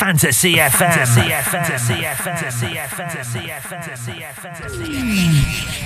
Fantasy FM. Fantasy FM. Fantasy FM. Fantasy FM. Fantasy FM.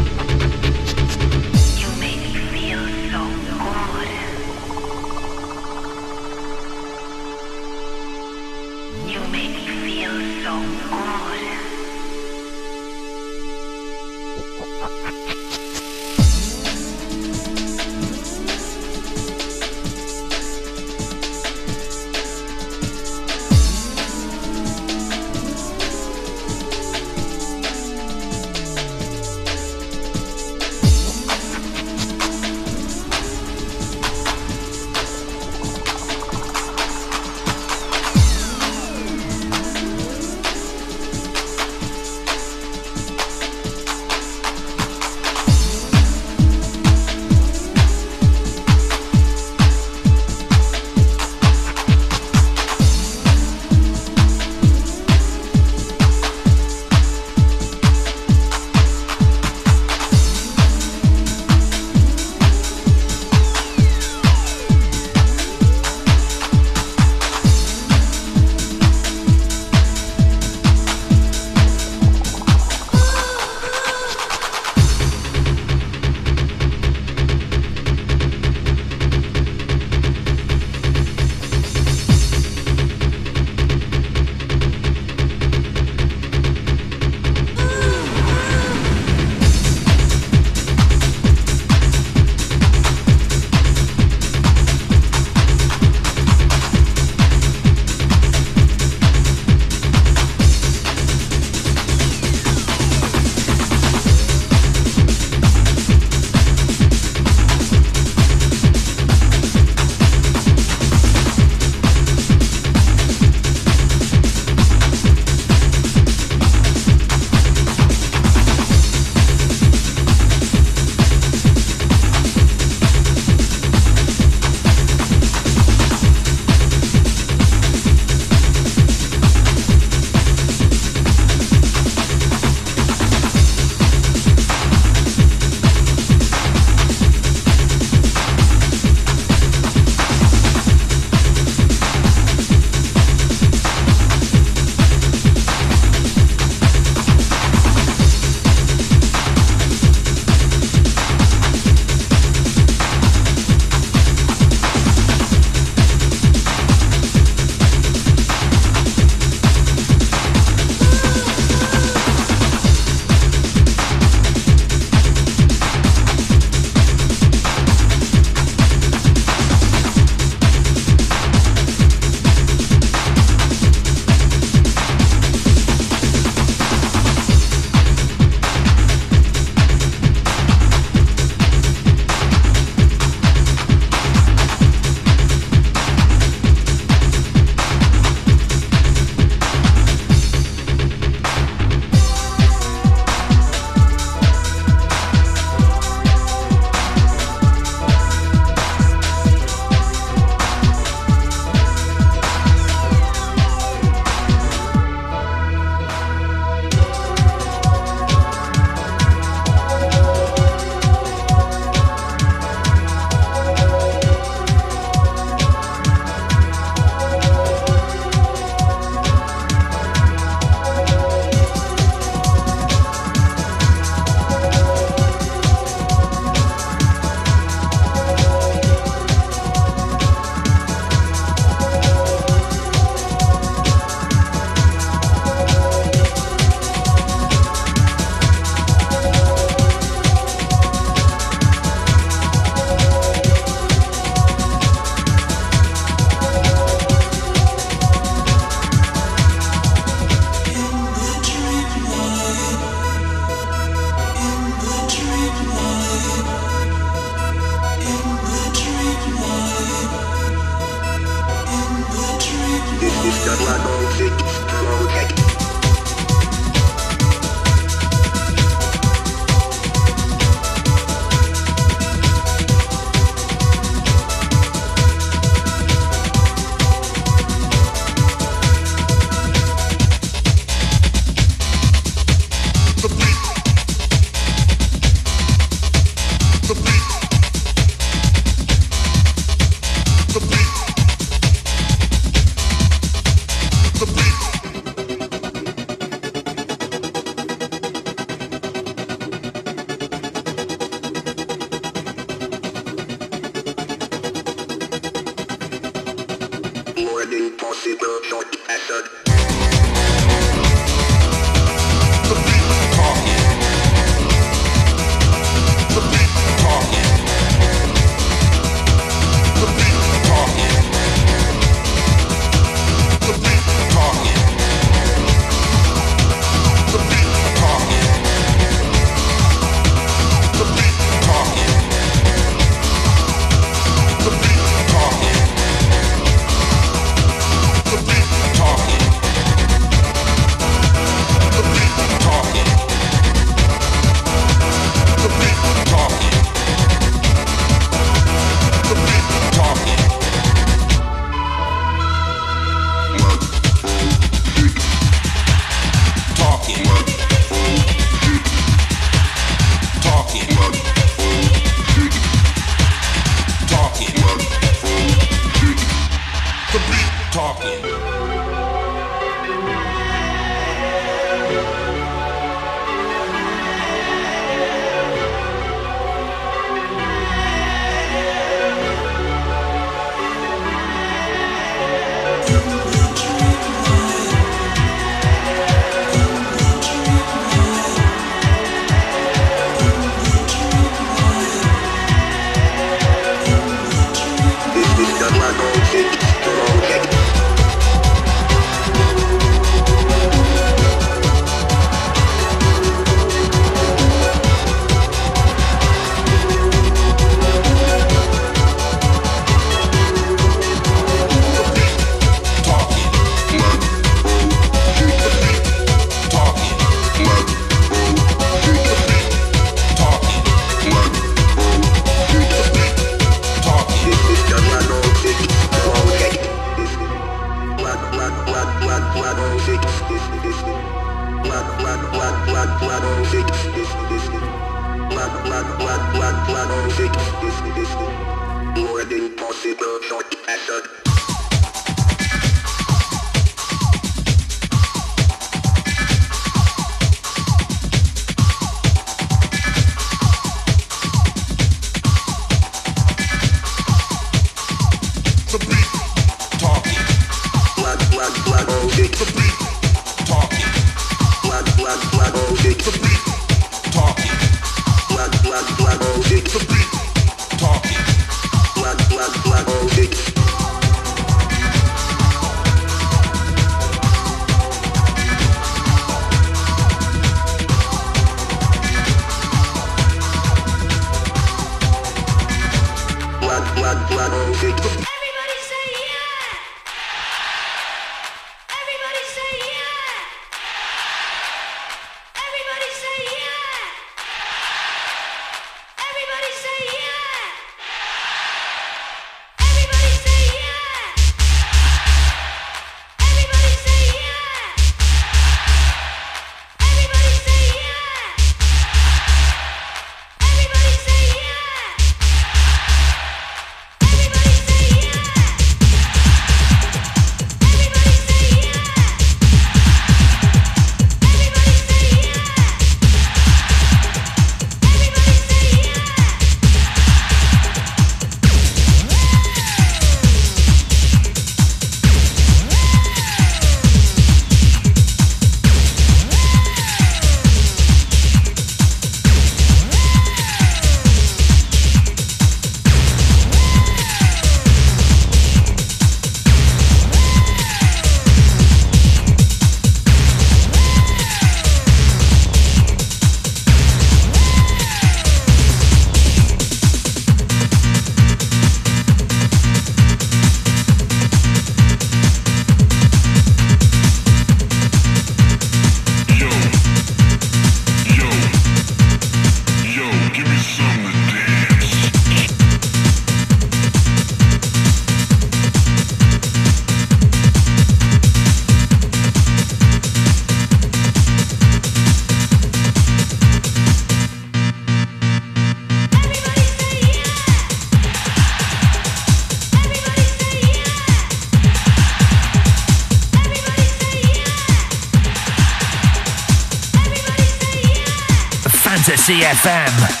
CFM.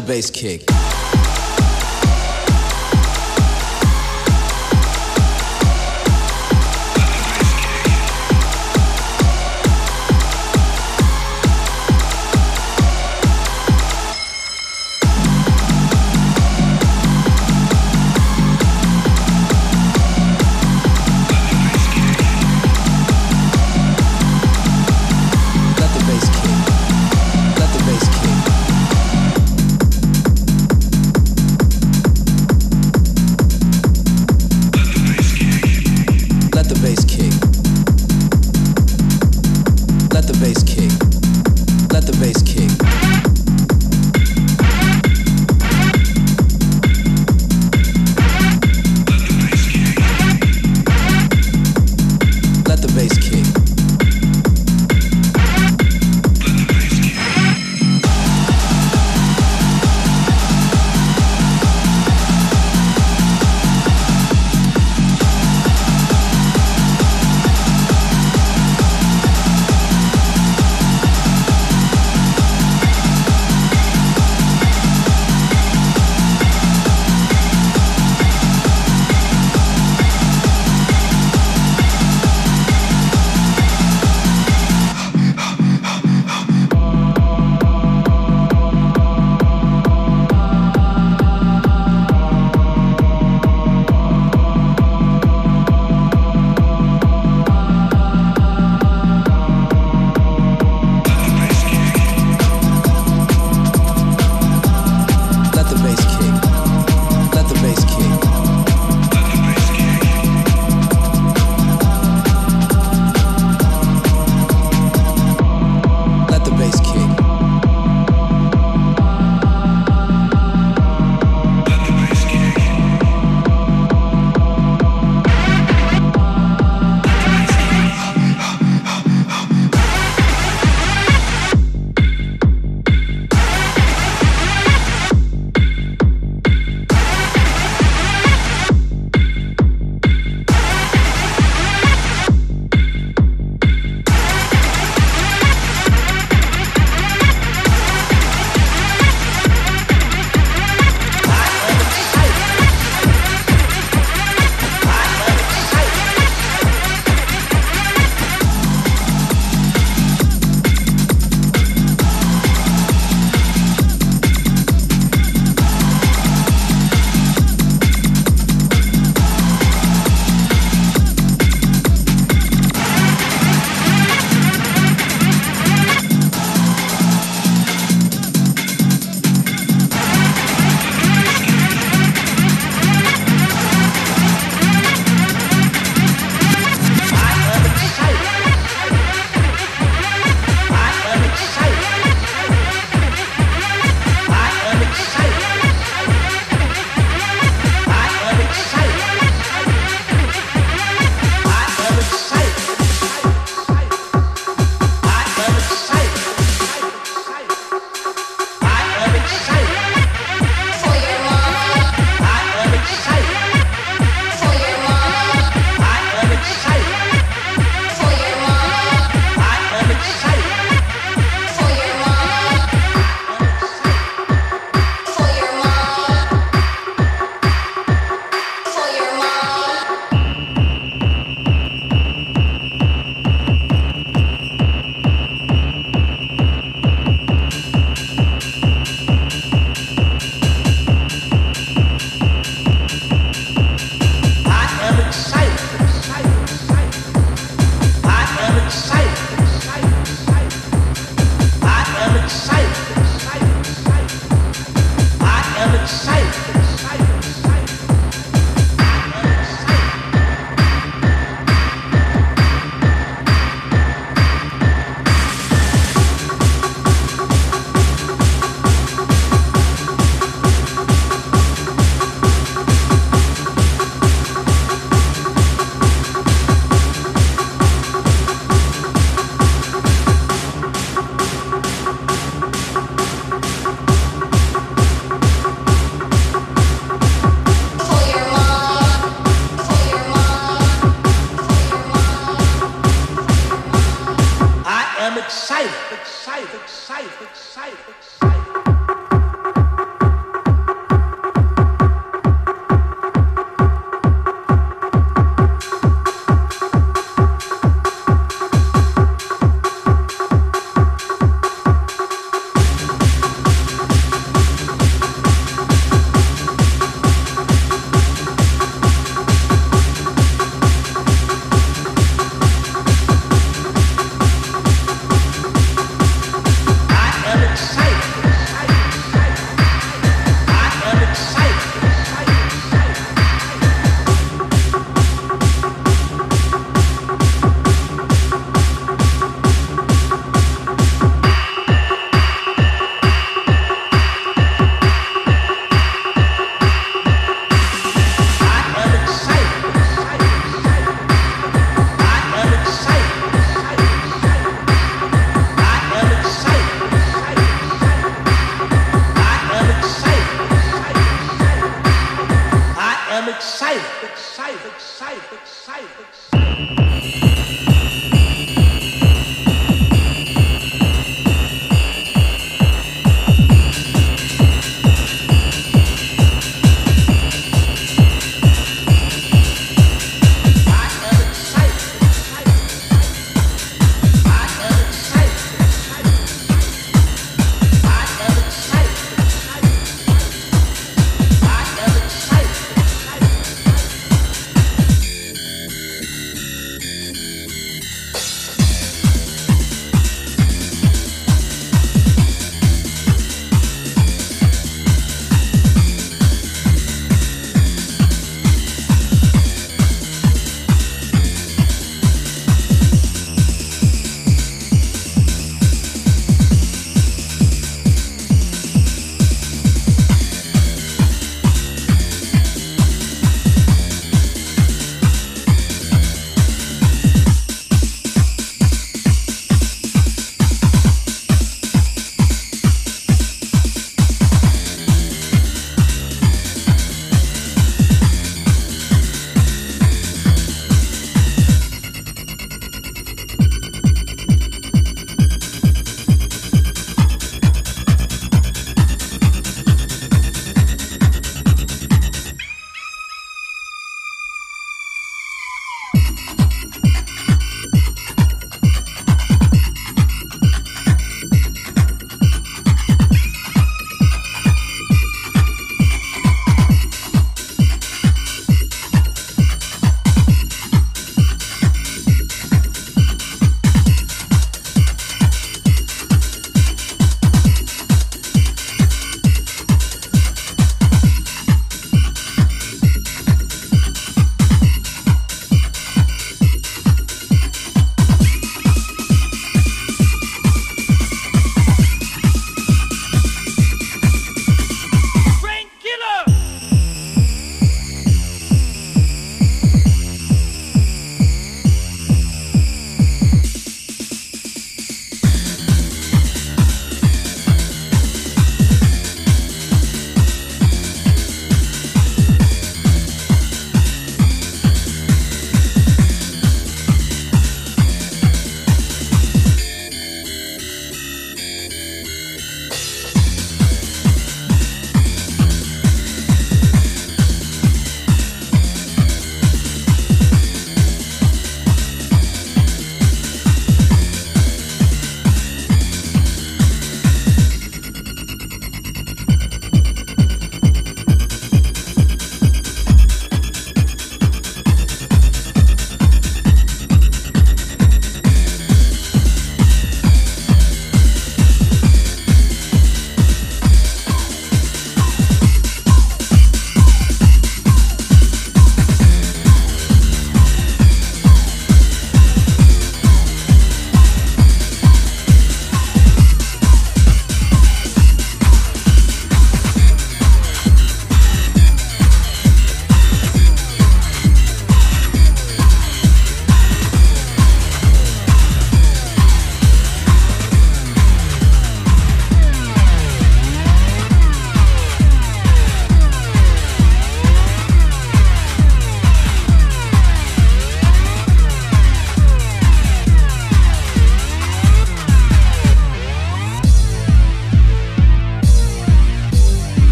The bass kick.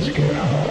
Let's get out.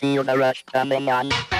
Feel the rush coming on?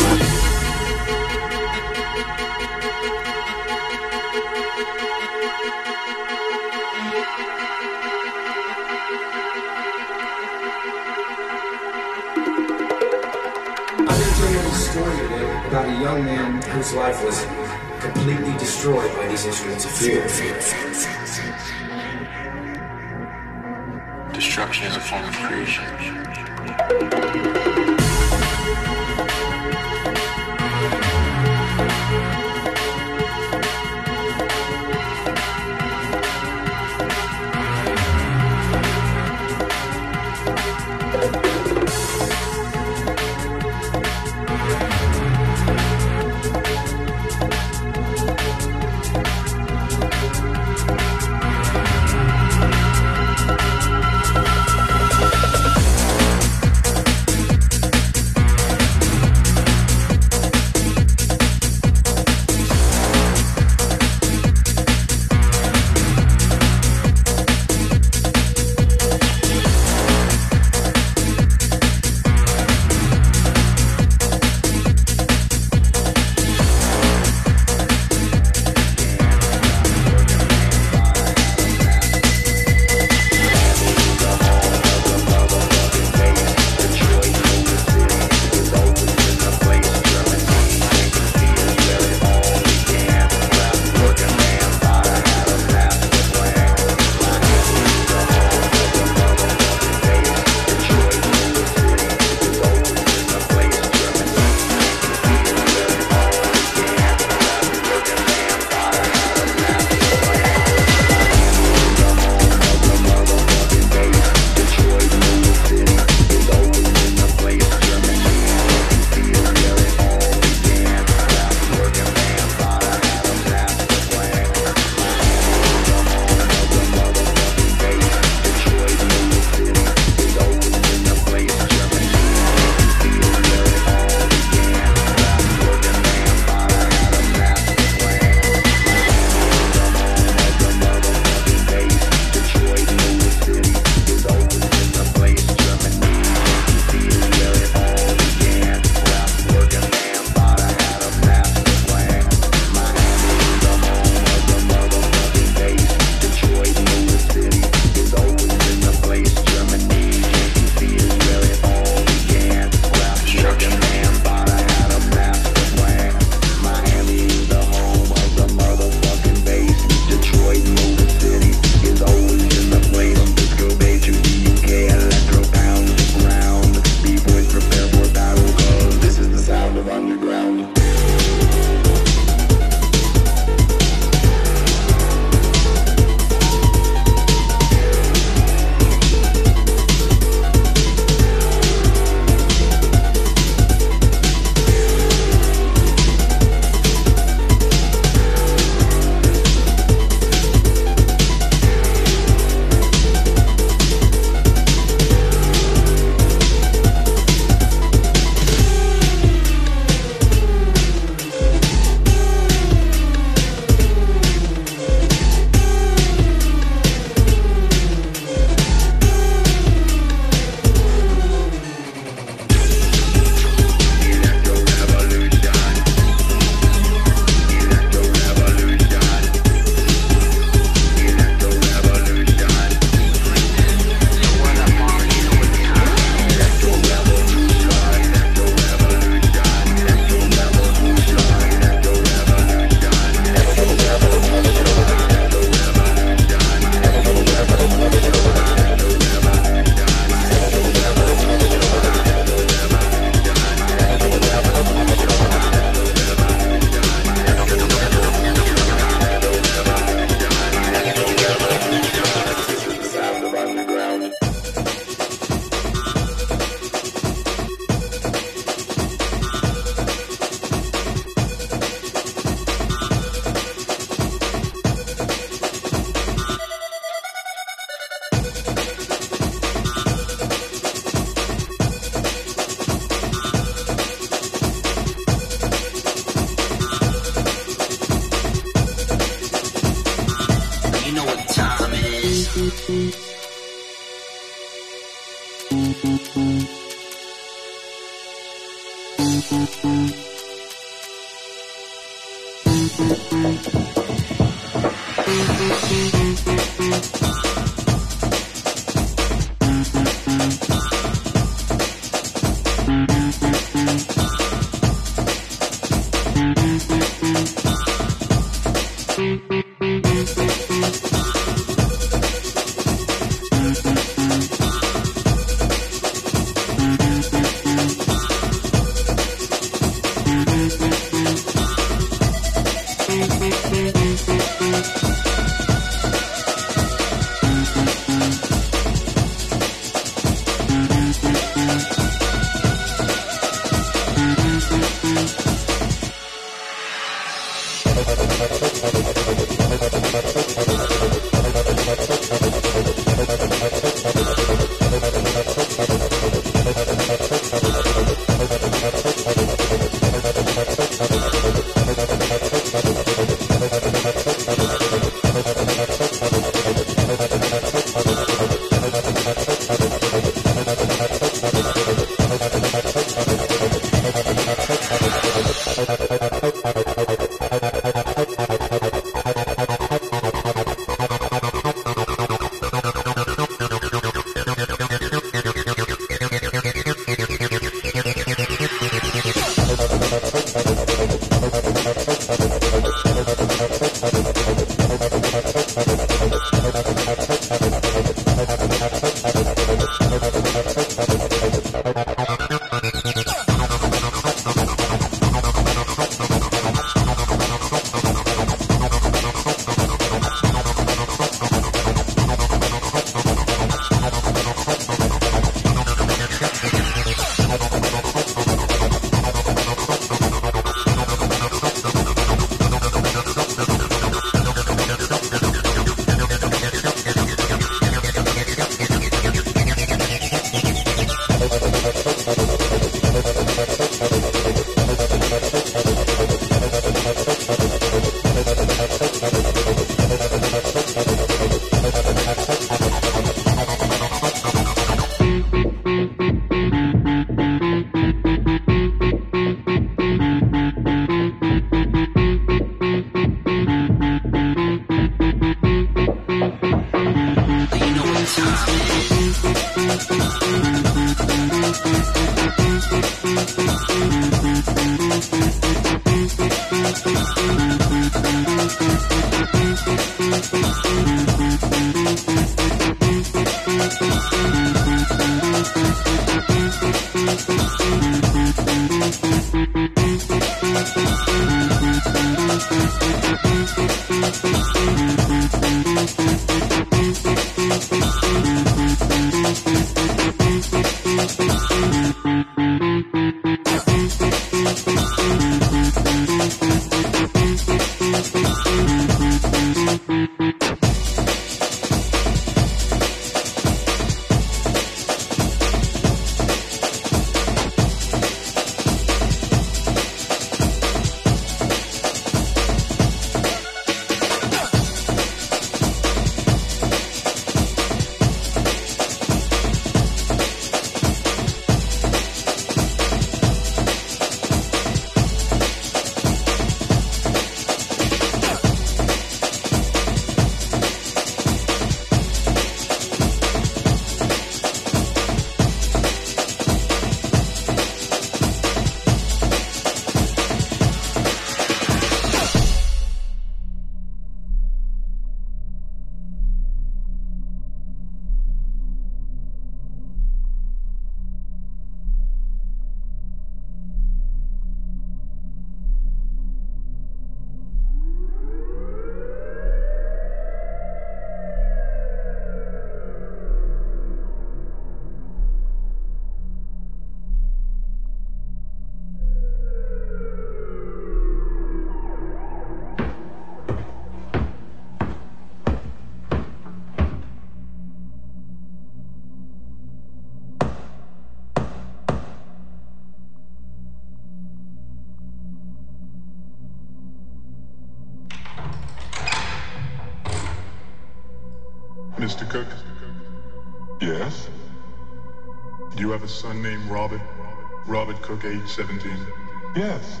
17? Yes.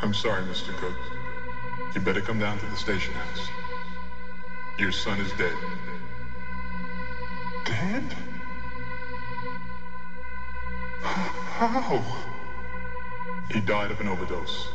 I'm sorry, Mr. Cook. You better come down to the station house. Your son is dead. Dead? How? He died of an overdose.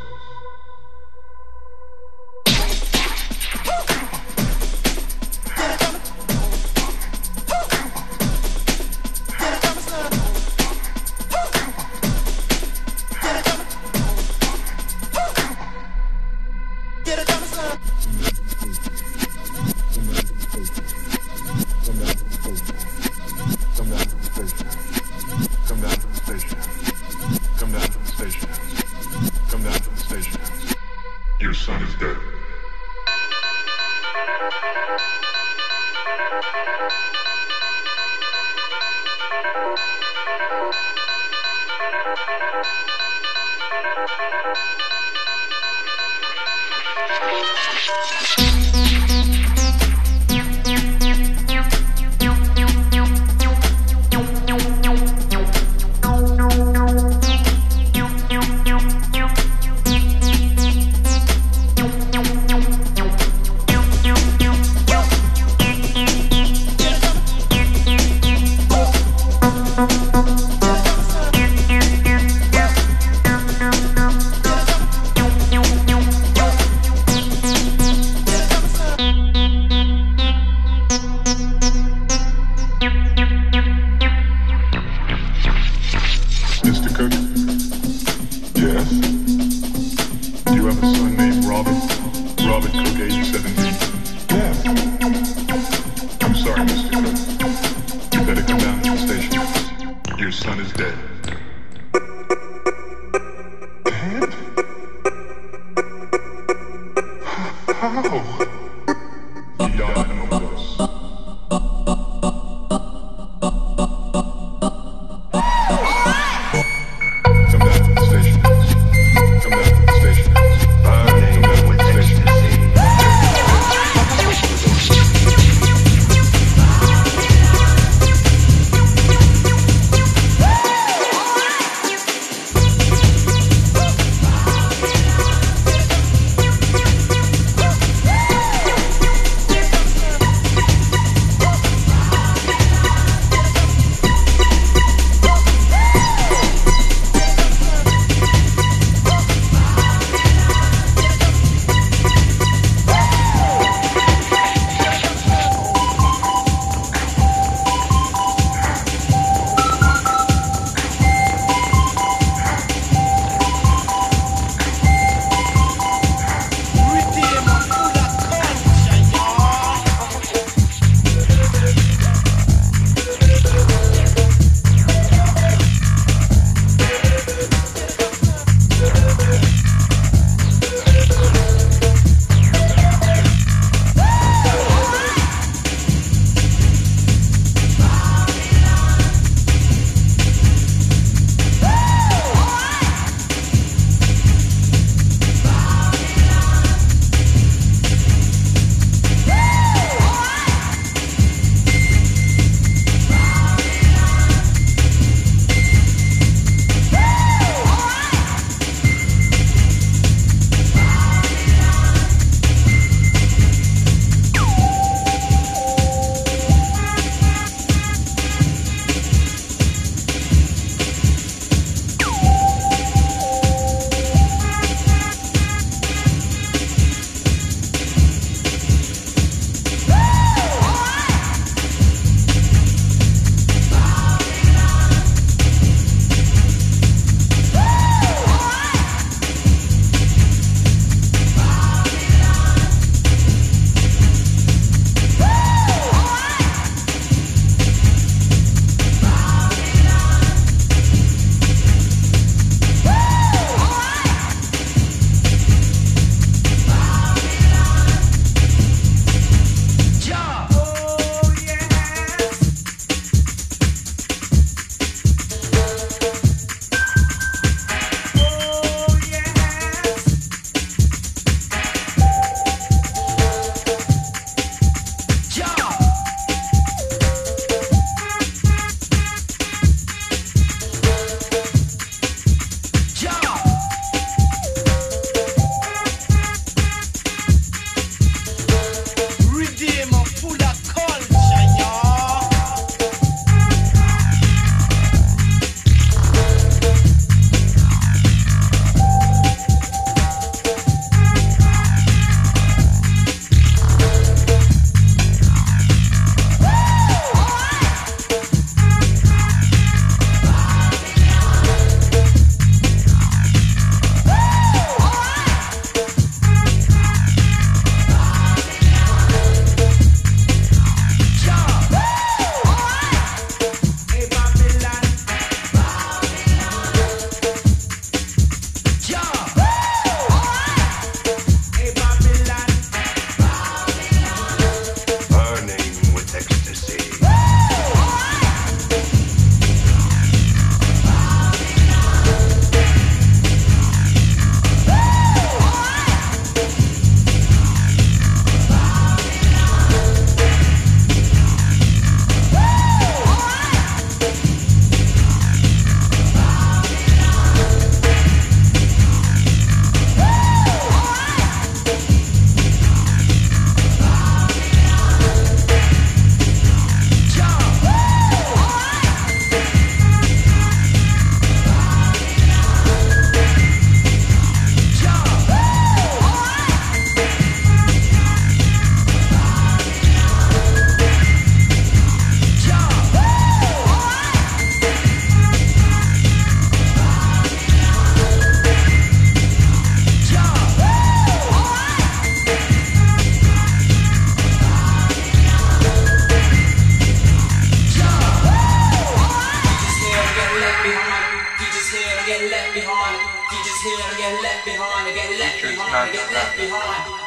be high.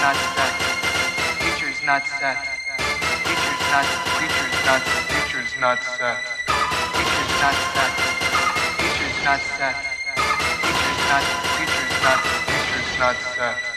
Not set. Future's not set. Future's not. Future's not. Future's not set. Future's not set. Future's not set. Future's not. Future's not. Future's not set.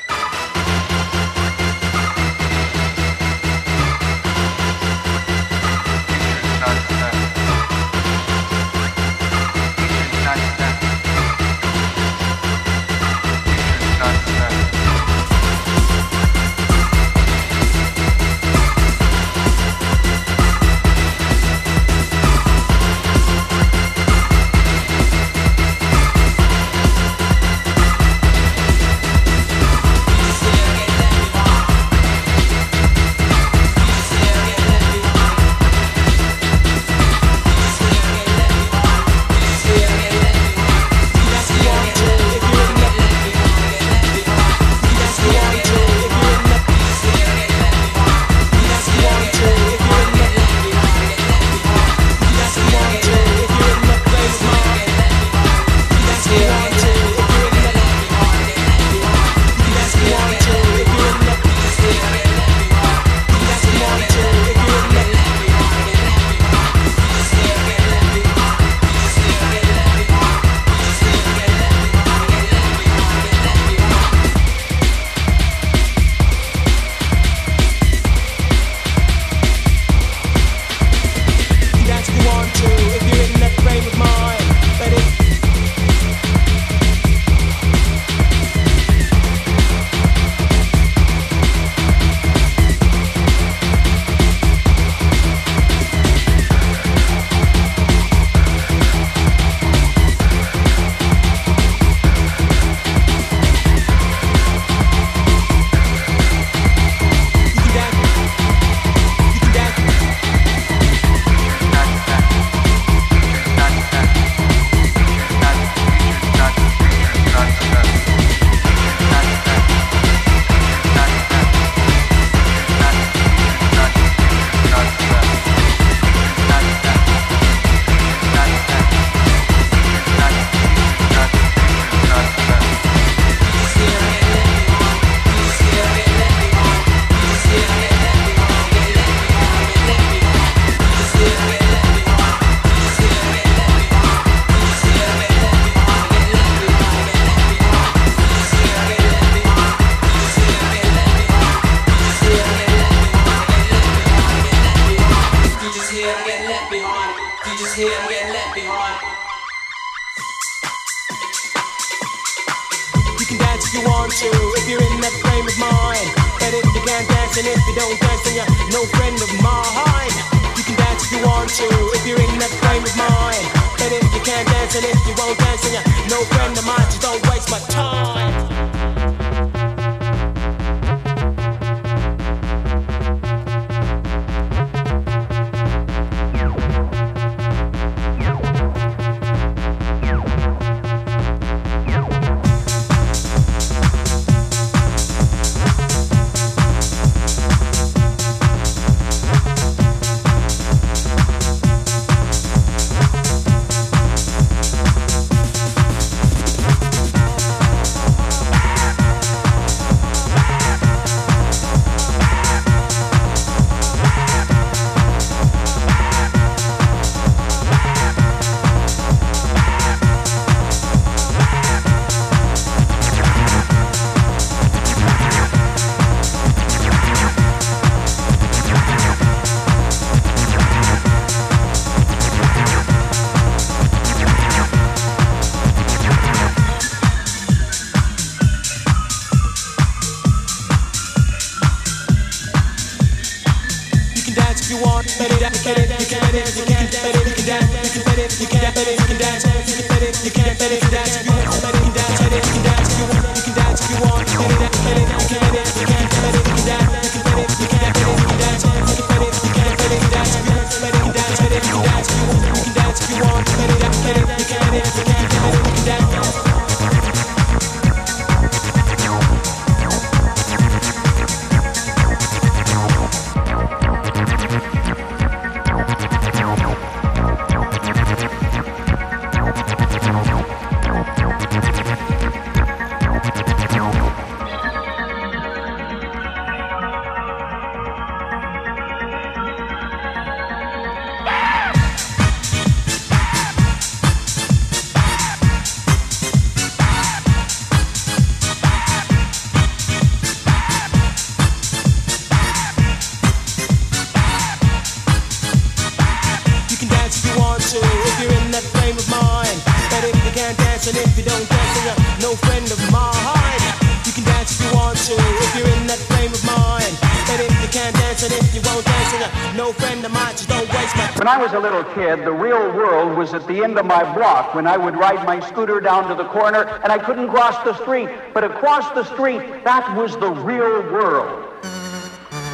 Little kid, the real world was at the end of my block when I would ride my scooter down to the corner and I couldn't cross the street. But across the street, that was the real world.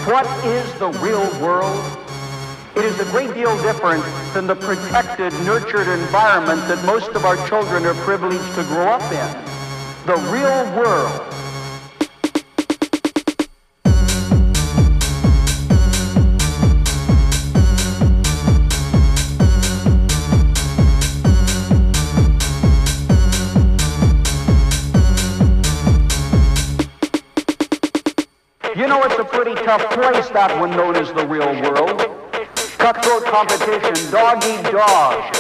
What is the real world? It is a great deal different than the protected, nurtured environment that most of our children are privileged to grow up in. The real world that one known as the real world. Cutthroat competition, dog eat dog.